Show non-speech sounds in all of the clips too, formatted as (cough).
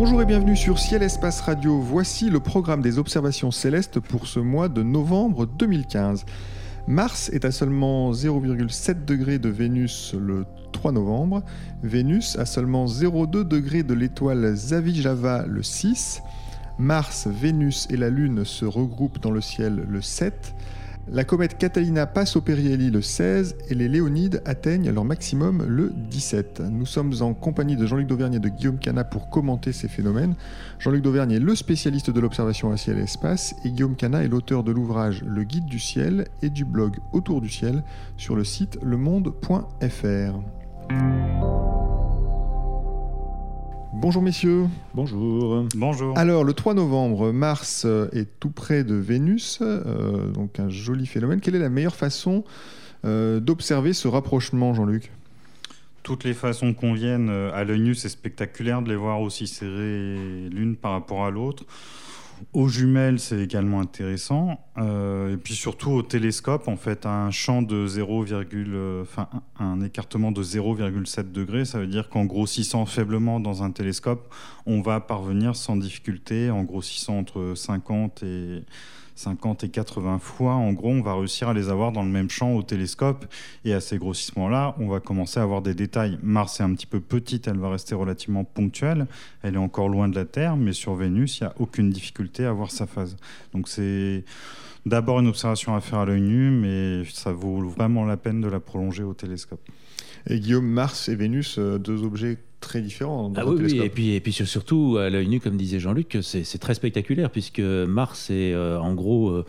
Bonjour et bienvenue sur Ciel Espace Radio. Voici le programme des observations célestes pour ce mois de novembre 2015. Mars est à seulement 0,7 degré de Vénus le 3 novembre. Vénus à seulement 0,2 degré de l'étoile Zavijava le 6. Mars, Vénus et la Lune se regroupent dans le ciel le 7. La comète Catalina passe au périhélie le 16 et les Léonides atteignent leur maximum le 17. Nous sommes en compagnie de Jean-Luc Dauvergne et de Guillaume Cana pour commenter ces phénomènes. Jean-Luc Dauvergne est le spécialiste de l'observation à ciel et espace et Guillaume Cana est l'auteur de l'ouvrage Le guide du ciel et du blog Autour du ciel sur le site lemonde.fr. Bonjour messieurs. Bonjour. Bonjour. Alors le 3 novembre, Mars est tout près de Vénus, euh, donc un joli phénomène. Quelle est la meilleure façon euh, d'observer ce rapprochement, Jean-Luc? Toutes les façons conviennent. À l'œil nu, c'est spectaculaire de les voir aussi serrées l'une par rapport à l'autre. Aux jumelles, c'est également intéressant. Euh, et puis surtout au télescope, en fait, un champ de 0, enfin, un écartement de 0,7 degré, ça veut dire qu'en grossissant faiblement dans un télescope, on va parvenir sans difficulté, en grossissant entre 50 et 50 et 80 fois, en gros, on va réussir à les avoir dans le même champ au télescope. Et à ces grossissements-là, on va commencer à avoir des détails. Mars est un petit peu petite, elle va rester relativement ponctuelle. Elle est encore loin de la Terre, mais sur Vénus, il n'y a aucune difficulté à voir sa phase. Donc c'est d'abord une observation à faire à l'œil nu, mais ça vaut vraiment la peine de la prolonger au télescope. Et Guillaume, Mars et Vénus, euh, deux objets très différents. Dans ah oui, oui, et puis, et puis surtout, à l'œil nu, comme disait Jean-Luc, c'est très spectaculaire, puisque Mars est euh, en gros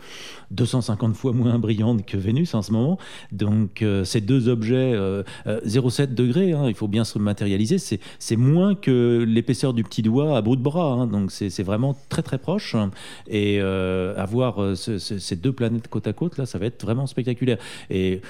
250 euh, fois moins (laughs) brillante que Vénus en ce moment. Donc ces deux objets, 0,7 degrés, hein, il faut bien se matérialiser, c'est moins que l'épaisseur du petit doigt à bout de bras. Hein, donc c'est vraiment très très proche. Et avoir ces deux planètes côte à côte, là, ça va être vraiment spectaculaire. Et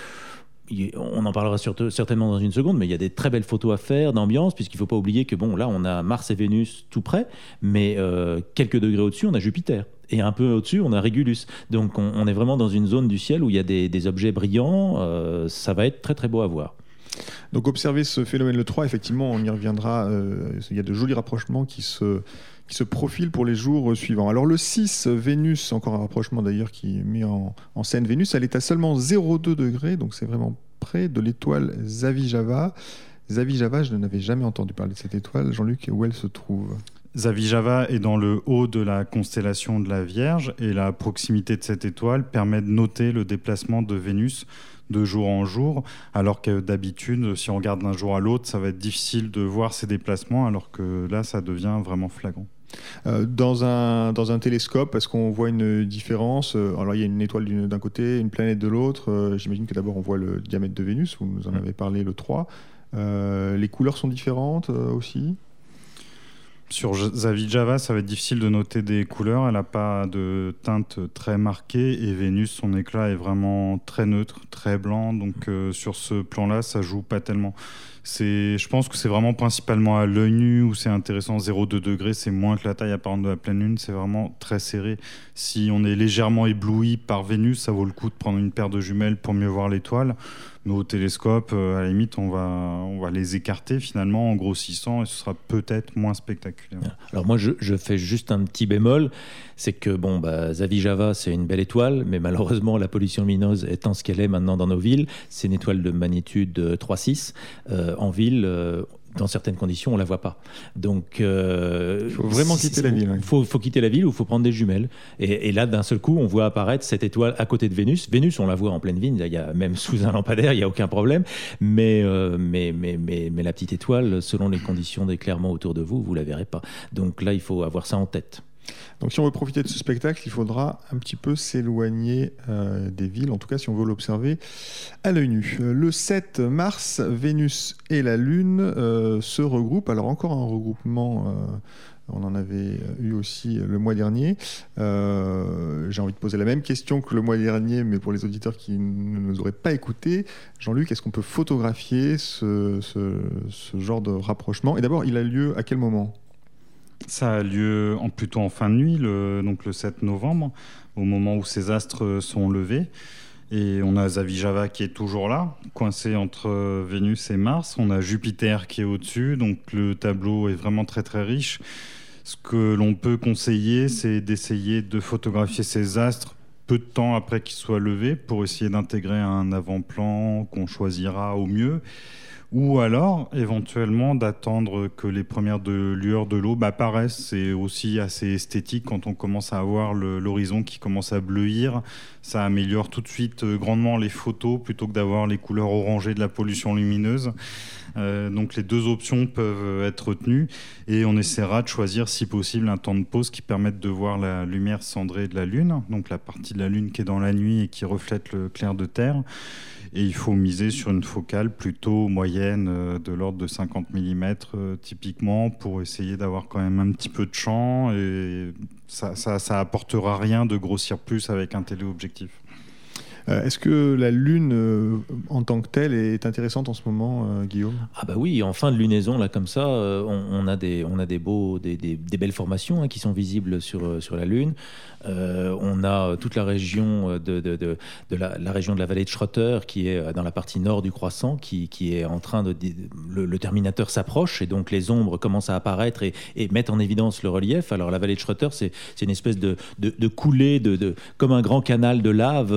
on en parlera certainement dans une seconde, mais il y a des très belles photos à faire d'ambiance, puisqu'il ne faut pas oublier que bon, là, on a Mars et Vénus tout près, mais euh, quelques degrés au-dessus, on a Jupiter. Et un peu au-dessus, on a Régulus. Donc, on, est vraiment dans une zone du ciel où il y a des, objets brillants. Euh, ça va être très, très beau à voir. Donc, observer ce phénomène le 3, effectivement, on y reviendra. Euh, il y a de jolis rapprochements qui se, qui se profilent pour les jours suivants. Alors, le 6, Vénus, encore un rapprochement d'ailleurs qui met en, en, scène Vénus, elle est à seulement 0,2 degrés, donc c'est vraiment près de l'étoile Zavijava. Zavijava, je n'avais jamais entendu parler de cette étoile. Jean-Luc, où elle se trouve Zavijava est dans le haut de la constellation de la Vierge et la proximité de cette étoile permet de noter le déplacement de Vénus de jour en jour, alors que d'habitude, si on regarde d'un jour à l'autre, ça va être difficile de voir ces déplacements, alors que là, ça devient vraiment flagrant. Euh, dans, un, dans un télescope, est-ce qu'on voit une différence euh, Alors, il y a une étoile d'un côté, une planète de l'autre. Euh, j'imagine que d'abord, on voit le diamètre de Vénus, vous nous en mm. avez parlé le 3. les couleurs sont différentes aussi? Sur Zavijava, ça va être difficile de noter des couleurs. Elle n'a pas de teinte très marquée et Vénus, son éclat est vraiment très neutre, très blanc. Donc sur ce plan-là, ça joue pas tellement. C'est, je pense que c'est vraiment principalement à l'œil nu où c'est intéressant. 0,2 degrés, c'est moins que la taille apparente de la pleine lune. C'est vraiment très serré. Si on est légèrement ébloui par Vénus, ça vaut le coup de prendre une paire de jumelles pour mieux voir l'étoile. Mais au télescope, euh, à la limite, on va, on va les écarter finalement en grossissant et ce sera peut-être moins spectaculaire. Alors moi, je, fais juste un petit bémol, c'est que bon, bah, c'est une belle étoile, mais malheureusement, la pollution lumineuse étant ce qu'elle est maintenant dans nos villes, c'est une étoile de magnitude 3,6. Euh, en ville, euh, dans certaines conditions, on la voit pas. Donc, il euh, faut vraiment quitter la ville. Il faut, quitter la ville ou il faut prendre des jumelles. Et, là, d'un seul coup, on voit apparaître cette étoile à côté de Vénus. Vénus, on la voit en pleine ville. Il y a même sous un lampadaire, il n'y a aucun problème. Mais, euh, mais, mais, mais, mais, la petite étoile, selon les conditions d'éclairement autour de vous, vous la verrez pas. Donc là, il faut avoir ça en tête. Donc si on veut profiter de ce spectacle, il faudra un petit peu s'éloigner euh, des villes, en tout cas si on veut l'observer à l'œil nu. Euh, le 7 mars, Vénus et la Lune euh, se regroupent. Alors encore un regroupement, on en avait eu aussi le mois dernier. J'ai envie de poser la même question que le mois dernier, mais pour les auditeurs qui ne nous auraient pas écoutés. Jean-Luc, est-ce qu'on peut photographier ce, ce genre de rapprochement? Et d'abord, il a lieu à quel moment? Ça a lieu en, plutôt en fin de nuit, le, donc le 7 novembre, au moment où ces astres sont levés. Et on a Zavijava qui est toujours là, coincé entre Vénus et Mars. On a Jupiter qui est au-dessus, donc le tableau est vraiment très très riche. Ce que l'on peut conseiller, c'est d'essayer de photographier ces astres peu de temps après qu'ils soient levés pour essayer d'intégrer un avant-plan qu'on choisira au mieux ou alors éventuellement d'attendre que les premières lueurs de l'aube apparaissent. C'est aussi assez esthétique quand on commence à avoir l'horizon qui commence à bleuir. Ça améliore tout de suite euh, grandement les photos plutôt que d'avoir les couleurs orangées de la pollution lumineuse. Euh, donc les deux options peuvent être retenues et on essaiera de choisir si possible un temps de pause qui permette de voir la lumière cendrée de la Lune, donc la partie de la Lune qui est dans la nuit et qui reflète le clair de terre. Et il faut miser sur une focale plutôt moyenne euh, de l'ordre de 50 mm euh, typiquement pour essayer d'avoir quand même un petit peu de champ et ça, ça, ça apportera rien de grossir plus avec un téléobjectif. Euh, est-ce que la Lune euh, en tant que telle est intéressante en ce moment, euh, Guillaume? Ah bah oui, en fin de lunaison, là comme ça, on, a des, on a des, beaux, des, des, belles formations hein, qui sont visibles sur, sur la Lune. on a toute la région de, de, de, la, région de la vallée de Schroeter qui est dans la partie nord du croissant, qui, qui est en train de... Le, terminateur s'approche et donc les ombres commencent à apparaître et, et mettent en évidence le relief. Alors la vallée de Schroeter, c'est une espèce de, de, coulée, de, comme un grand canal de lave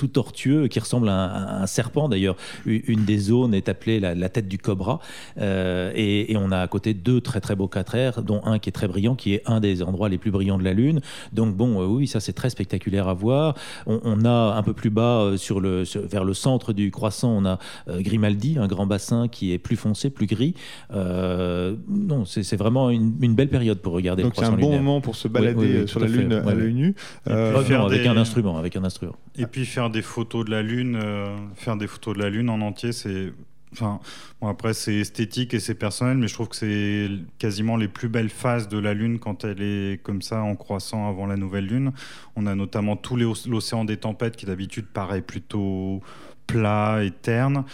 tout tortueux qui ressemble à un, serpent. D'ailleurs, une des zones est appelée la, tête du cobra. Euh, et, on a à côté deux très très beaux cratères, dont un qui est très brillant, qui est un des endroits les plus brillants de la Lune. Donc bon, euh, oui, ça c'est très spectaculaire à voir. On, a un peu plus bas, euh, sur le, vers le centre du croissant, on a Grimaldi, un grand bassin qui est plus foncé, plus gris. non, c'est vraiment une, belle période pour regarder Donc c'est un bon moment pour se balader sur la Lune à l'œil nu. avec un instrument, avec un instrument. Et puis faire des photos de la Lune, euh, faire des photos de la Lune en entier, c'est. Enfin, bon, après, c'est esthétique et c'est personnel, mais je trouve que c'est quasiment les plus belles phases de la Lune quand elle est comme ça en croissant avant la nouvelle Lune. On a notamment tout l'océan des tempêtes qui d'habitude paraît plutôt plat et terne.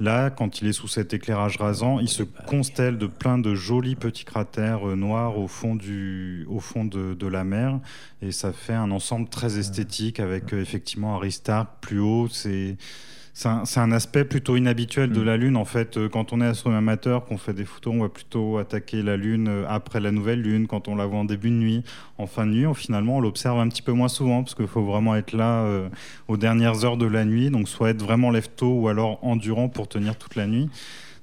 Là, quand il est sous cet éclairage rasant, il se constelle de plein de jolis petits cratères euh, noirs au fond, du, au fond de, la mer. Et ça fait un ensemble très esthétique avec euh, effectivement Aristarque plus haut. C'est c'est un, aspect plutôt inhabituel de mm. la Lune. En fait, euh, quand on est astronome amateur, qu'on fait des photos, on va plutôt attaquer la Lune euh, après la nouvelle Lune. Quand on la voit en début de nuit, en fin de nuit, finalement, on l'observe un petit peu moins souvent parce qu'il faut vraiment être là euh, aux dernières heures de la nuit. Donc, soit être vraiment lève-tôt ou alors endurant pour tenir toute la nuit.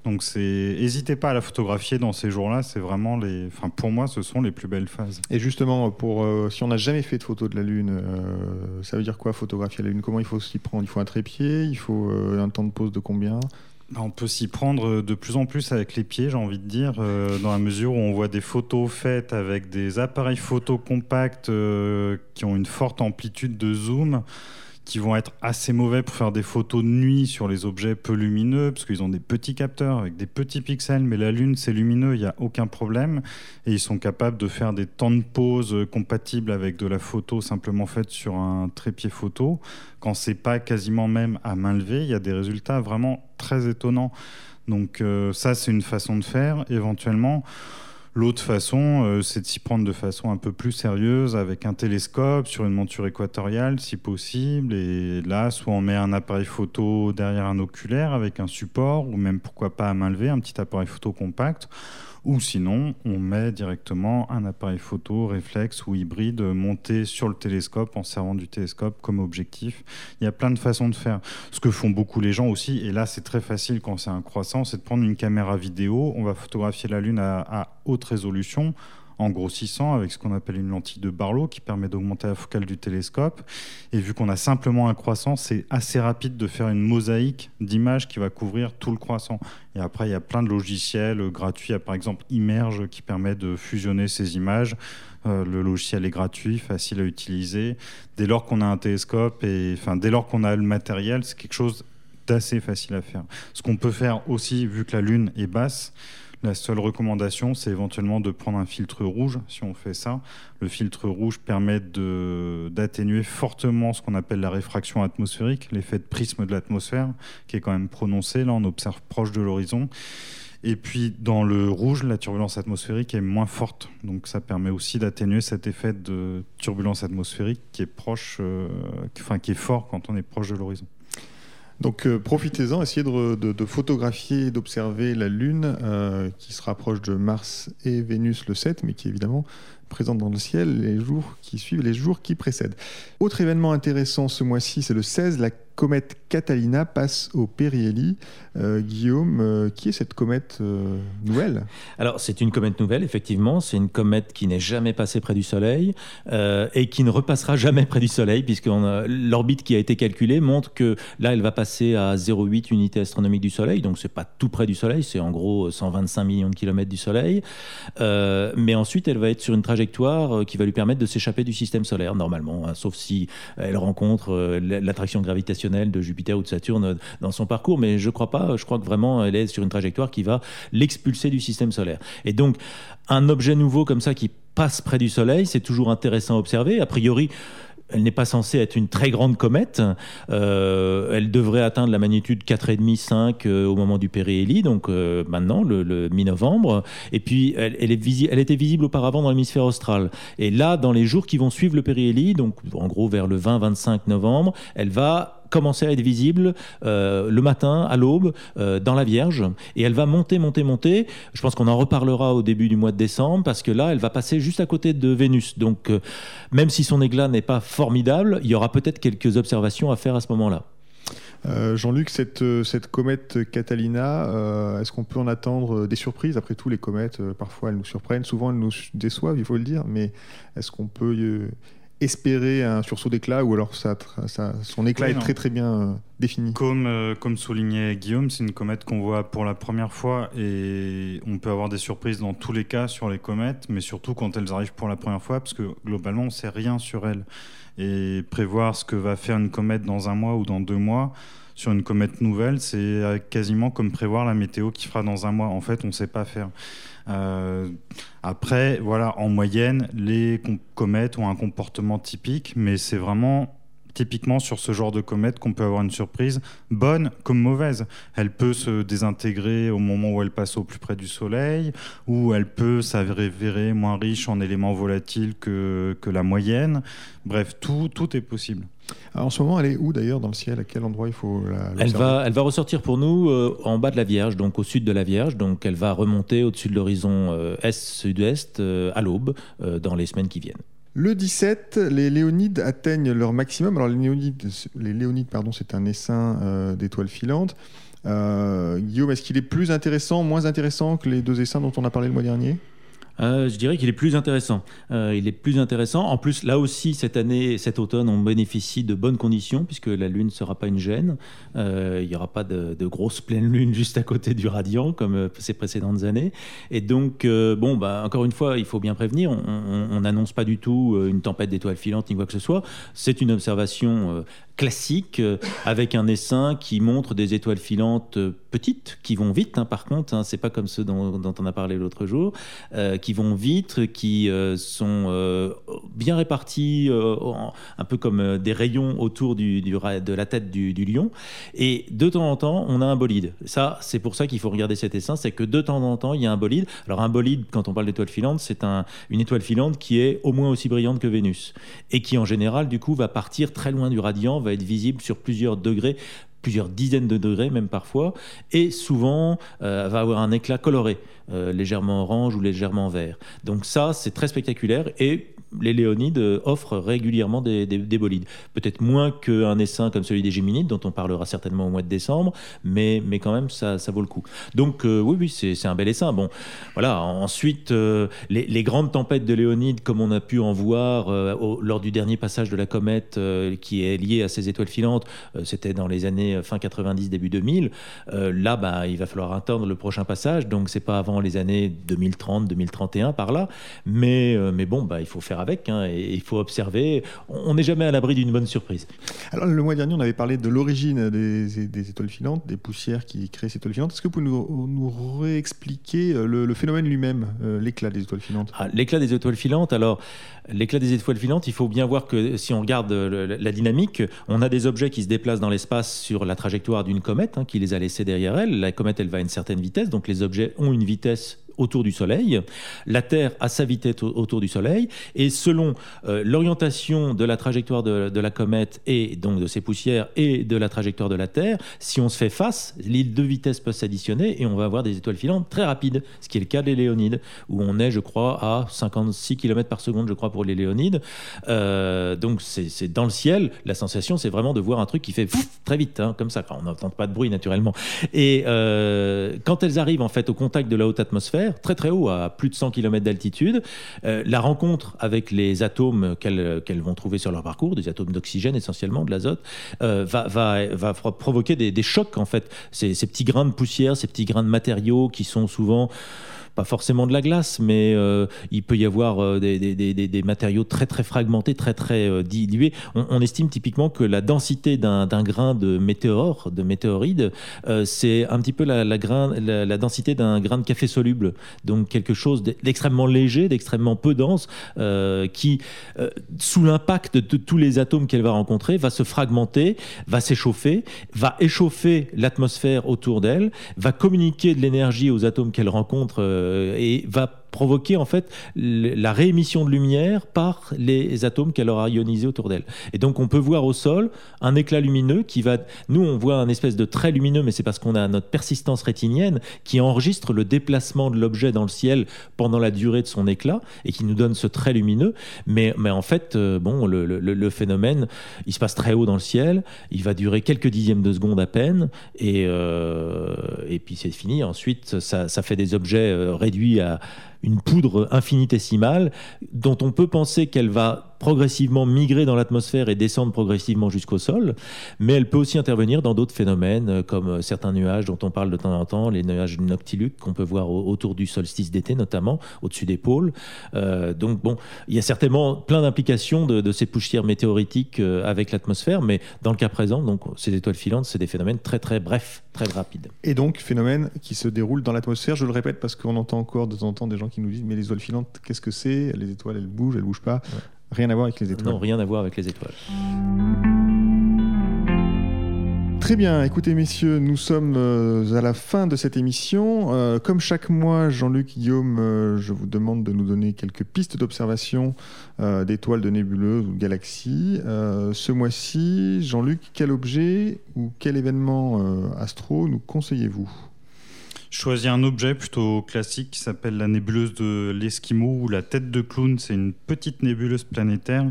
Donc c'est, n'hésitez pas à la photographier dans ces jours-là. C'est vraiment les, enfin pour moi, ce sont les plus belles phases. Et justement, pour euh, si on n'a jamais fait de photo de la lune, euh, ça veut dire quoi photographier la lune? Comment il faut s'y prendre? Il faut un trépied? Il faut euh, un temps de pause de combien? Bah, on peut s'y prendre de plus en plus avec les pieds, j'ai envie de dire, dans la mesure où on voit des photos faites avec des appareils photo compacts qui ont une forte amplitude de zoom qui vont être assez mauvais pour faire des photos de nuit sur les objets peu lumineux, parce qu'ils ont des petits capteurs avec des petits pixels, mais la Lune, c'est lumineux, il n'y a aucun problème. Et ils sont capables de faire des temps de pause compatibles avec de la photo simplement faite sur un trépied photo. Quand c'est pas quasiment même à main levée, il y a des résultats vraiment très étonnants. Donc euh, ça, c'est une façon de faire. Éventuellement, L'autre façon, euh, c'est de s'y prendre de façon un peu plus sérieuse avec un télescope sur une monture équatoriale si possible. Et là, soit on met un appareil photo derrière un oculaire avec un support, ou même pourquoi pas à main levée, un petit appareil photo compact ou sinon, on met directement un appareil photo réflexe ou hybride monté sur le télescope en servant du télescope comme objectif. Il y a plein de façons de faire. Ce que font beaucoup les gens aussi, et là c'est très facile quand c'est un croissant, c'est de prendre une caméra vidéo. On va photographier la Lune à, haute résolution en grossissant avec ce qu'on appelle une lentille de Barlow qui permet d'augmenter la focale du télescope. Et vu qu'on a simplement un croissant, c'est assez rapide de faire une mosaïque d'images qui va couvrir tout le croissant. Et après, il y a plein de logiciels gratuits. Il y a par exemple Immerge qui permet de fusionner ces images. Euh, le logiciel est gratuit, facile à utiliser. Dès lors qu'on a un télescope et enfin, dès lors qu'on a le matériel, c'est quelque chose d'assez facile à faire. Ce qu'on peut faire aussi, vu que la Lune est basse, la seule recommandation, c'est éventuellement de prendre un filtre rouge si on fait ça. Le filtre rouge permet d'atténuer fortement ce qu'on appelle la réfraction atmosphérique, l'effet de prisme de l'atmosphère, qui est quand même prononcé. Là, on observe proche de l'horizon. Et puis dans le rouge, la turbulence atmosphérique est moins forte. Donc ça permet aussi d'atténuer cet effet de turbulence atmosphérique qui est proche, euh, enfin qui est fort quand on est proche de l'horizon. Donc euh, profitez-en, essayez de, de, photographier, d'observer la Lune euh, qui se rapproche de Mars et Vénus le 7, mais qui est évidemment présente dans le ciel les jours qui suivent, les jours qui précèdent. Autre événement intéressant ce mois-ci, c'est le 16, la comète Catalina passe au périhélie. Euh, Guillaume, euh, qui est cette comète euh, nouvelle? Alors, c'est une comète nouvelle, effectivement. C'est une comète qui n'est jamais passée près du Soleil et qui ne repassera jamais près du Soleil, puisque l'orbite qui a été calculée montre que là, elle va passer à 0,8 unité astronomique du Soleil. Donc, c'est pas tout près du Soleil, c'est en gros 125 millions de kilomètres du Soleil. mais ensuite, elle va être sur une trajectoire qui va lui permettre de s'échapper du système solaire, normalement, hein, sauf si elle rencontre l'attraction gravitationnelle de Jupiter ou de Saturne dans son parcours, mais je crois pas. Je crois que vraiment elle est sur une trajectoire qui va l'expulser du système solaire. Et donc un objet nouveau comme ça qui passe près du Soleil, c'est toujours intéressant à observer. A priori, elle n'est pas censée être une très grande comète. Euh, elle devrait atteindre la magnitude 4,5, 5 euh, au moment du périhélie, donc euh, maintenant, le, mi-novembre. Et puis, elle, elle était visible auparavant dans l'hémisphère austral. Et là, dans les jours qui vont suivre le périhélie, donc en gros vers le 20-25 novembre, elle va commencer à être visible euh, le matin, à l'aube, euh, dans la Vierge. Et elle va monter, monter, monter. Je pense qu'on en reparlera au début du mois de décembre, parce que là, elle va passer juste à côté de Vénus. Donc, euh, même si son éclat n'est pas formidable, il y aura peut-être quelques observations à faire à ce moment-là. Jean-Luc, cette, cette, comète Catalina, est-ce qu'on peut en attendre des surprises? Après tout, les comètes, parfois, elles nous surprennent, souvent, elles nous déçoivent, il faut le dire, mais est-ce qu'on peut espérer un sursaut d'éclat ou alors ça, son éclat est très très bien euh, défini comme, euh, comme soulignait Guillaume, c'est une comète qu'on voit pour la première fois et on peut avoir des surprises dans tous les cas sur les comètes, mais surtout quand elles arrivent pour la première fois parce que globalement on ne sait rien sur elles. Et prévoir ce que va faire une comète dans un mois ou dans deux mois, sur une comète nouvelle, c'est euh, quasiment comme prévoir la météo qui fera dans un mois. En fait, on ne sait pas faire. Euh, après, voilà, en moyenne, les comètes ont un comportement typique, mais c'est vraiment typiquement sur ce genre de comète qu'on peut avoir une surprise, bonne comme mauvaise. Elle peut se désintégrer au moment où elle passe au plus près du Soleil, ou elle peut s'avérer moins riche en éléments volatiles que, que la moyenne. Bref, tout, tout est possible. en ce moment, elle est où d'ailleurs dans le ciel? À quel endroit il faut la elle va, elle va ressortir pour nous euh, en bas de la Vierge, donc au sud de la Vierge. Donc elle va remonter au-dessus de l'horizon euh, est-sud-est euh, à l'aube dans les semaines qui viennent. Le 17, les Léonides atteignent leur maximum. Alors les Léonides, pardon, c'est un essaim euh, d'étoiles filantes. Euh, Guillaume, est-ce qu'il est plus intéressant, moins intéressant que les deux essaims dont on a parlé le mois dernier? Euh, je dirais qu'il est plus intéressant. Euh, il est plus intéressant. En plus, là aussi, cette année, cet automne, on bénéficie de bonnes conditions puisque la Lune ne sera pas une gêne. Euh, il n'y aura pas de, de, grosse pleine Lune (laughs) juste à côté du radiant comme ces précédentes années. Et donc, bon, bah, encore une fois, il faut bien prévenir. On n'annonce pas du tout une tempête d'étoiles filantes ni quoi que ce soit. C'est une observation classique avec un essaim qui montre des étoiles filantes petites qui vont vite. Hein, par contre, hein, c'est pas comme ceux dont, on a parlé l'autre jour qui vont vite, qui euh, sont euh, bien répartis, euh, un peu comme des rayons autour de la tête du, lion. Et de temps en temps, on a un bolide. Ça, c'est pour ça qu'il faut regarder cet essaim, c'est que de temps en temps, il y a un bolide. Alors un bolide, quand on parle d'étoile filante, c'est un, une étoile filante qui est au moins aussi brillante que Vénus et qui en général, du coup, va partir très loin du radiant, va être visible sur plusieurs degrés plusieurs dizaines de degrés même parfois, et souvent va avoir un éclat coloré, légèrement orange ou légèrement vert. Donc ça, c'est très spectaculaire et les Léonides offrent régulièrement des, bolides. Peut-être moins qu'un essaim comme celui des Géminides, dont on parlera certainement au mois de décembre, mais, mais quand même, ça, ça vaut le coup. Donc, oui, oui, c'est un bel essaim. Bon, voilà. Ensuite, les, les, grandes tempêtes de Léonides, comme on a pu en voir lors du dernier passage de la comète qui est lié à ces étoiles filantes, c'était dans les années fin 90, début 2000. là, bah, il va falloir attendre le prochain passage, donc c'est pas avant les années 2030, 2031 par là. Mais, mais bon, bah, il faut faire avec hein, et il faut observer. On n'est jamais à l'abri d'une bonne surprise. Alors, le mois dernier, on avait parlé de l'origine des, des, étoiles filantes, des poussières qui créent ces étoiles filantes. Est-ce que vous pouvez nous, nous réexpliquer le, phénomène lui-même, l'éclat des étoiles filantes? Ah, L'éclat des étoiles filantes, alors l'éclat des étoiles filantes, il faut bien voir que si on regarde la dynamique, on a des objets qui se déplacent dans l'espace sur la trajectoire d'une comète hein, qui les a laissés derrière elle. La comète, elle va à une certaine vitesse, donc les objets ont une vitesse autour du Soleil, la Terre a sa vitesse autour du Soleil, et selon euh, l'orientation de la trajectoire de, la comète et donc de ses poussières et de la trajectoire de la Terre, si on se fait face, les deux vitesses peuvent s'additionner et on va avoir des étoiles filantes très rapides, ce qui est le cas des Léonides, où on est, je crois, à 56 km par seconde, je crois, pour les Léonides. Euh, donc c'est dans le ciel, la sensation, c'est vraiment de voir un truc qui fait très vite, hein, comme ça. on n'entend pas de bruit naturellement. Et euh, quand elles arrivent en fait au contact de la haute atmosphère, très très haut, à plus de 100 km d'altitude. Euh, la rencontre avec les atomes qu'elles vont trouver sur leur parcours, des atomes d'oxygène essentiellement, de l'azote, euh, va, provoquer des, chocs en fait. Ces, ces petits grains de poussière, ces petits grains de matériaux qui sont souvent pas forcément de la glace, mais euh, il peut y avoir euh, des, des, des, des, matériaux très très fragmentés, très très euh, dilués. On, on, estime typiquement que la densité d'un grain de météore, de météoride, c'est un petit peu la, la, grain, la, densité d'un grain de café soluble. Donc quelque chose d'extrêmement léger, d'extrêmement peu dense, qui, sous l'impact de tous les atomes qu'elle va rencontrer, va se fragmenter, va s'échauffer, va échauffer l'atmosphère autour d'elle, va communiquer de l'énergie aux atomes qu'elle rencontre euh, et va provoquer en fait la réémission de lumière par les atomes qu'elle aura ionisés autour d'elle. Et donc on peut voir au sol un éclat lumineux qui va... Nous on voit un espèce de trait lumineux, mais c'est parce qu'on a notre persistance rétinienne qui enregistre le déplacement de l'objet dans le ciel pendant la durée de son éclat et qui nous donne ce trait lumineux. Mais, mais en fait, euh, bon, le, phénomène, il se passe très haut dans le ciel, il va durer quelques dixièmes de seconde à peine, et, euh, et puis c'est fini. Ensuite, ça, ça fait des objets euh, réduits à une poudre infinitésimale dont on peut penser qu'elle va progressivement migrer dans l'atmosphère et descendre progressivement jusqu'au sol, mais elle peut aussi intervenir dans d'autres phénomènes, euh, comme euh, certains nuages dont on parle de temps en temps, les nuages noctiluques qu'on peut voir autour du solstice d'été notamment, au-dessus des pôles. Euh, donc bon, il y a certainement plein d'implications de, ces poussières météoritiques avec l'atmosphère, mais dans le cas présent, donc ces étoiles filantes, c'est des phénomènes très très brefs, très rapides. Et donc phénomènes qui se déroulent dans l'atmosphère, je le répète parce qu'on entend encore de temps en temps des gens qui nous disent mais les étoiles filantes, qu'est-ce que c'est? Les étoiles, elles bougent, elles bougent pas. Rien à voir avec les étoiles. Non, rien à voir avec les étoiles. Très bien, écoutez messieurs, nous sommes euh, à la fin de cette émission. Euh, comme chaque mois, Jean-Luc Guillaume, euh, je vous demande de nous donner quelques pistes d'observation d'étoiles, de nébuleuses ou de galaxies. ce mois-ci, Jean-Luc, quel objet ou quel événement astro nous conseillez-vous? Je choisis un objet plutôt classique qui s'appelle la nébuleuse de l'Esquimau ou la tête de clown. C'est une petite nébuleuse planétaire.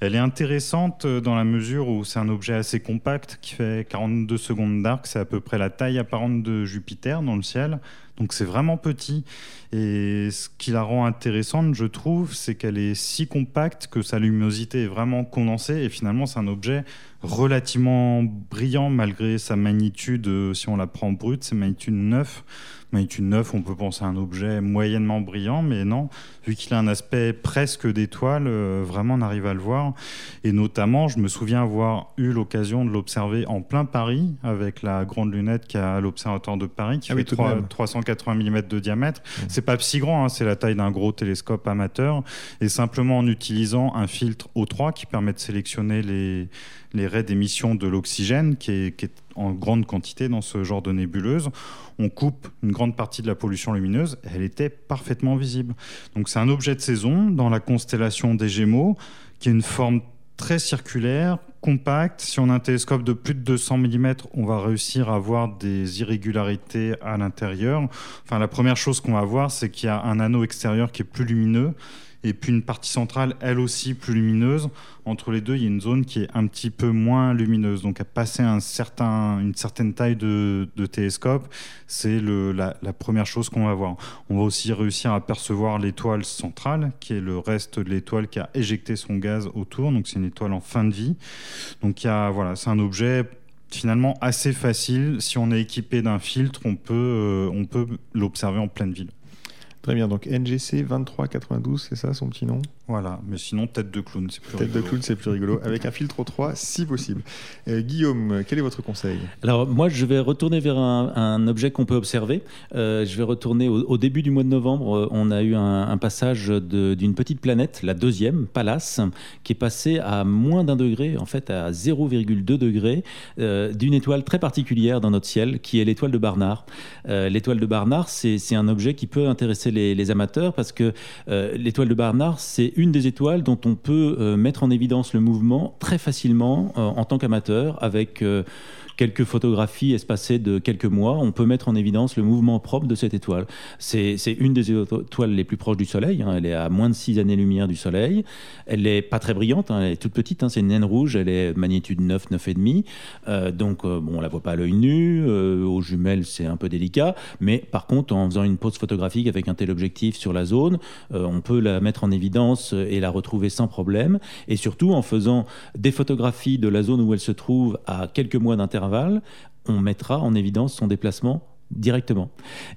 Elle est intéressante dans la mesure où c'est un objet assez compact qui fait 42 secondes d'arc. C'est à peu près la taille apparente de Jupiter dans le ciel. Donc c'est vraiment petit. Et ce qui la rend intéressante, je trouve, c'est qu'elle est si compacte que sa luminosité est vraiment condensée. Et finalement, c'est un objet relativement brillant malgré sa magnitude, euh, si on la prend brute, c'est magnitude 9 magnitude 9, on peut penser à un objet moyennement brillant, mais non, vu qu'il a un aspect presque d'étoile, euh, vraiment on arrive à le voir. Et notamment, je me souviens avoir eu l'occasion de l'observer en plein Paris, avec la grande lunette qui a l'Observatoire de Paris, qui ah fait 380 mm de diamètre. Mmh. C'est pas si grand, hein, c'est la taille d'un gros télescope amateur. Et simplement en utilisant un filtre O3 qui permet de sélectionner les, les raies d'émission de l'oxygène, qui est, est en grande quantité dans ce genre de nébuleuse. On coupe une grande partie de la pollution lumineuse, elle était parfaitement visible. Donc c'est un objet de saison dans la constellation des Gémeaux qui a une forme très circulaire, compact. Si on a un télescope de plus de 200 mm, on va réussir à voir des irrégularités à l'intérieur. Enfin, la première chose qu'on va voir, c'est qu'il y a un anneau extérieur qui est plus lumineux et puis une partie centrale, elle aussi plus lumineuse. Entre les deux, il y a une zone qui est un petit peu moins lumineuse. Donc, à passer un certain, une certaine taille de, télescope, c'est la, première chose qu'on va voir. On va aussi réussir à percevoir l'étoile centrale, qui est le reste de l'étoile qui a éjecté son gaz autour. Donc, c'est une étoile en fin de vie. Donc, voilà, c'est un objet finalement assez facile. Si on est équipé d'un filtre, on peut, euh, on peut l'observer en pleine ville. Très bien, donc NGC 2392, c'est ça son petit nom? Voilà, mais sinon, tête de clown, c'est plus tête rigolo. Tête de clown, c'est plus rigolo, avec un filtre 3 si possible. Euh, Guillaume, quel est votre conseil? Alors, moi, je vais retourner vers un, objet qu'on peut observer. Euh, je vais retourner au, début du mois de novembre. Euh, on a eu un, passage d'une petite planète, la deuxième, Pallas, qui est passée à moins d'un degré, en fait à 0,2 degré, d'une étoile très particulière dans notre ciel, qui est l'étoile de Barnard. l'étoile de Barnard, c'est un objet qui peut intéresser les, les amateurs parce que l'étoile de Barnard, c'est une des étoiles dont on peut euh, mettre en évidence le mouvement très facilement euh, en tant qu'amateur avec euh, quelques photographies espacées de quelques mois, on peut mettre en évidence le mouvement propre de cette étoile. C'est une des étoiles les plus proches du Soleil. Hein. Elle est à moins de 6 années-lumière du Soleil. Elle n'est pas très brillante, hein. elle est toute petite. Hein. C'est une naine rouge. Elle est magnitude 9, 9,5. Euh, donc, euh, bon, on la voit pas à l'œil nu. Euh, aux jumelles, c'est un peu délicat. Mais par contre, en faisant une pose photographique avec un téléobjectif sur la zone, on peut la mettre en évidence et la retrouver sans problème. Et surtout, en faisant des photographies de la zone où elle se trouve à quelques mois d'intervalle, on mettra en évidence son déplacement directement.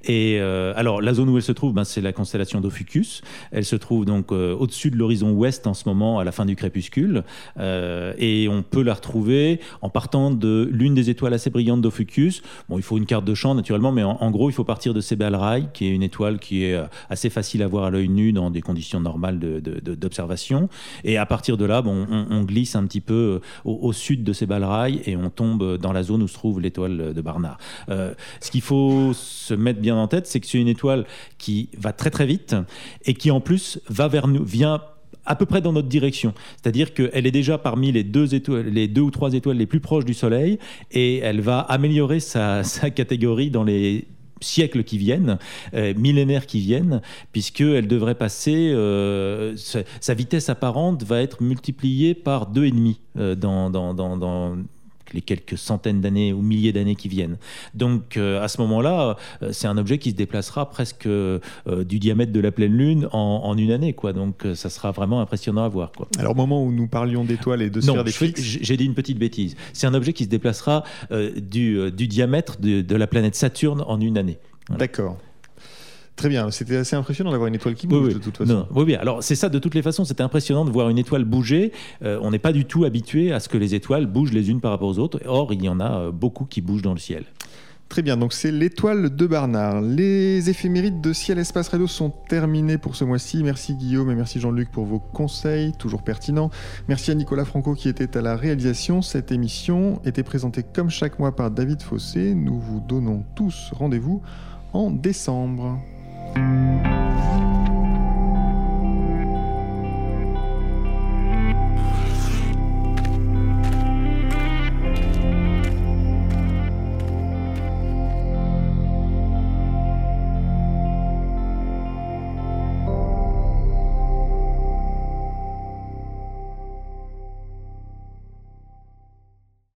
Et euh, alors, la zone où elle se trouve, ben, c'est la constellation d'Ophiuchus. Elle se trouve donc euh, au-dessus de l'horizon ouest en ce moment, à la fin du crépuscule. Euh, et on peut la retrouver en partant de l'une des étoiles assez brillantes d'Ophiuchus. Bon, il faut une carte de champ naturellement, mais en, gros, il faut partir de Sebel-Rai, qui est une étoile qui est assez facile à voir à l'œil nu dans des conditions normales d'observation. et à partir de là, bon, on, glisse un petit peu au, sud de Sebel-Rai et on tombe dans la zone où se trouve l'étoile de Barnard. ce qu'il faut se mettre bien en tête, c'est que c'est une étoile qui va très très vite et qui en plus va vers nous, vient à peu près dans notre direction. C'est-à-dire qu'elle est déjà parmi les deux, étoiles, les deux ou trois étoiles les plus proches du Soleil et elle va améliorer sa, (laughs) catégorie dans les siècles qui viennent, euh, millénaires qui viennent, puisqu'elle devrait passer, euh, sa, vitesse apparente va être multipliée par deux et demi euh, dans, dans, dans les quelques centaines d'années ou milliers d'années qui viennent. Donc euh, à ce moment-là, euh, c'est un objet qui se déplacera presque euh, du diamètre de la pleine lune en, une année. Quoi. Donc ça sera vraiment impressionnant à voir. Quoi. Alors au moment où nous parlions d'étoiles et de sphères j'ai dit une petite bêtise. C'est un objet qui se déplacera du, du, diamètre de, la planète Saturne en une année. D'accord. Très bien, c'était assez impressionnant d'avoir une étoile qui bouge de toute façon. oui, oui, alors c'est ça de toutes les façons, c'était impressionnant de voir une étoile bouger. Euh, on n'est pas du tout habitué à ce que les étoiles bougent les unes par rapport aux autres. Or, il y en a euh, beaucoup qui bougent dans le ciel. Très bien, donc c'est l'étoile de Barnard. Les éphémérides de Ciel Espace Radio sont terminées pour ce mois-ci. Merci Guillaume et merci Jean-Luc pour vos conseils, toujours pertinents. Merci à Nicolas Franco qui était à la réalisation. Cette émission était présentée comme chaque mois par David Fossé. Nous vous donnons tous rendez-vous en décembre. Thank you.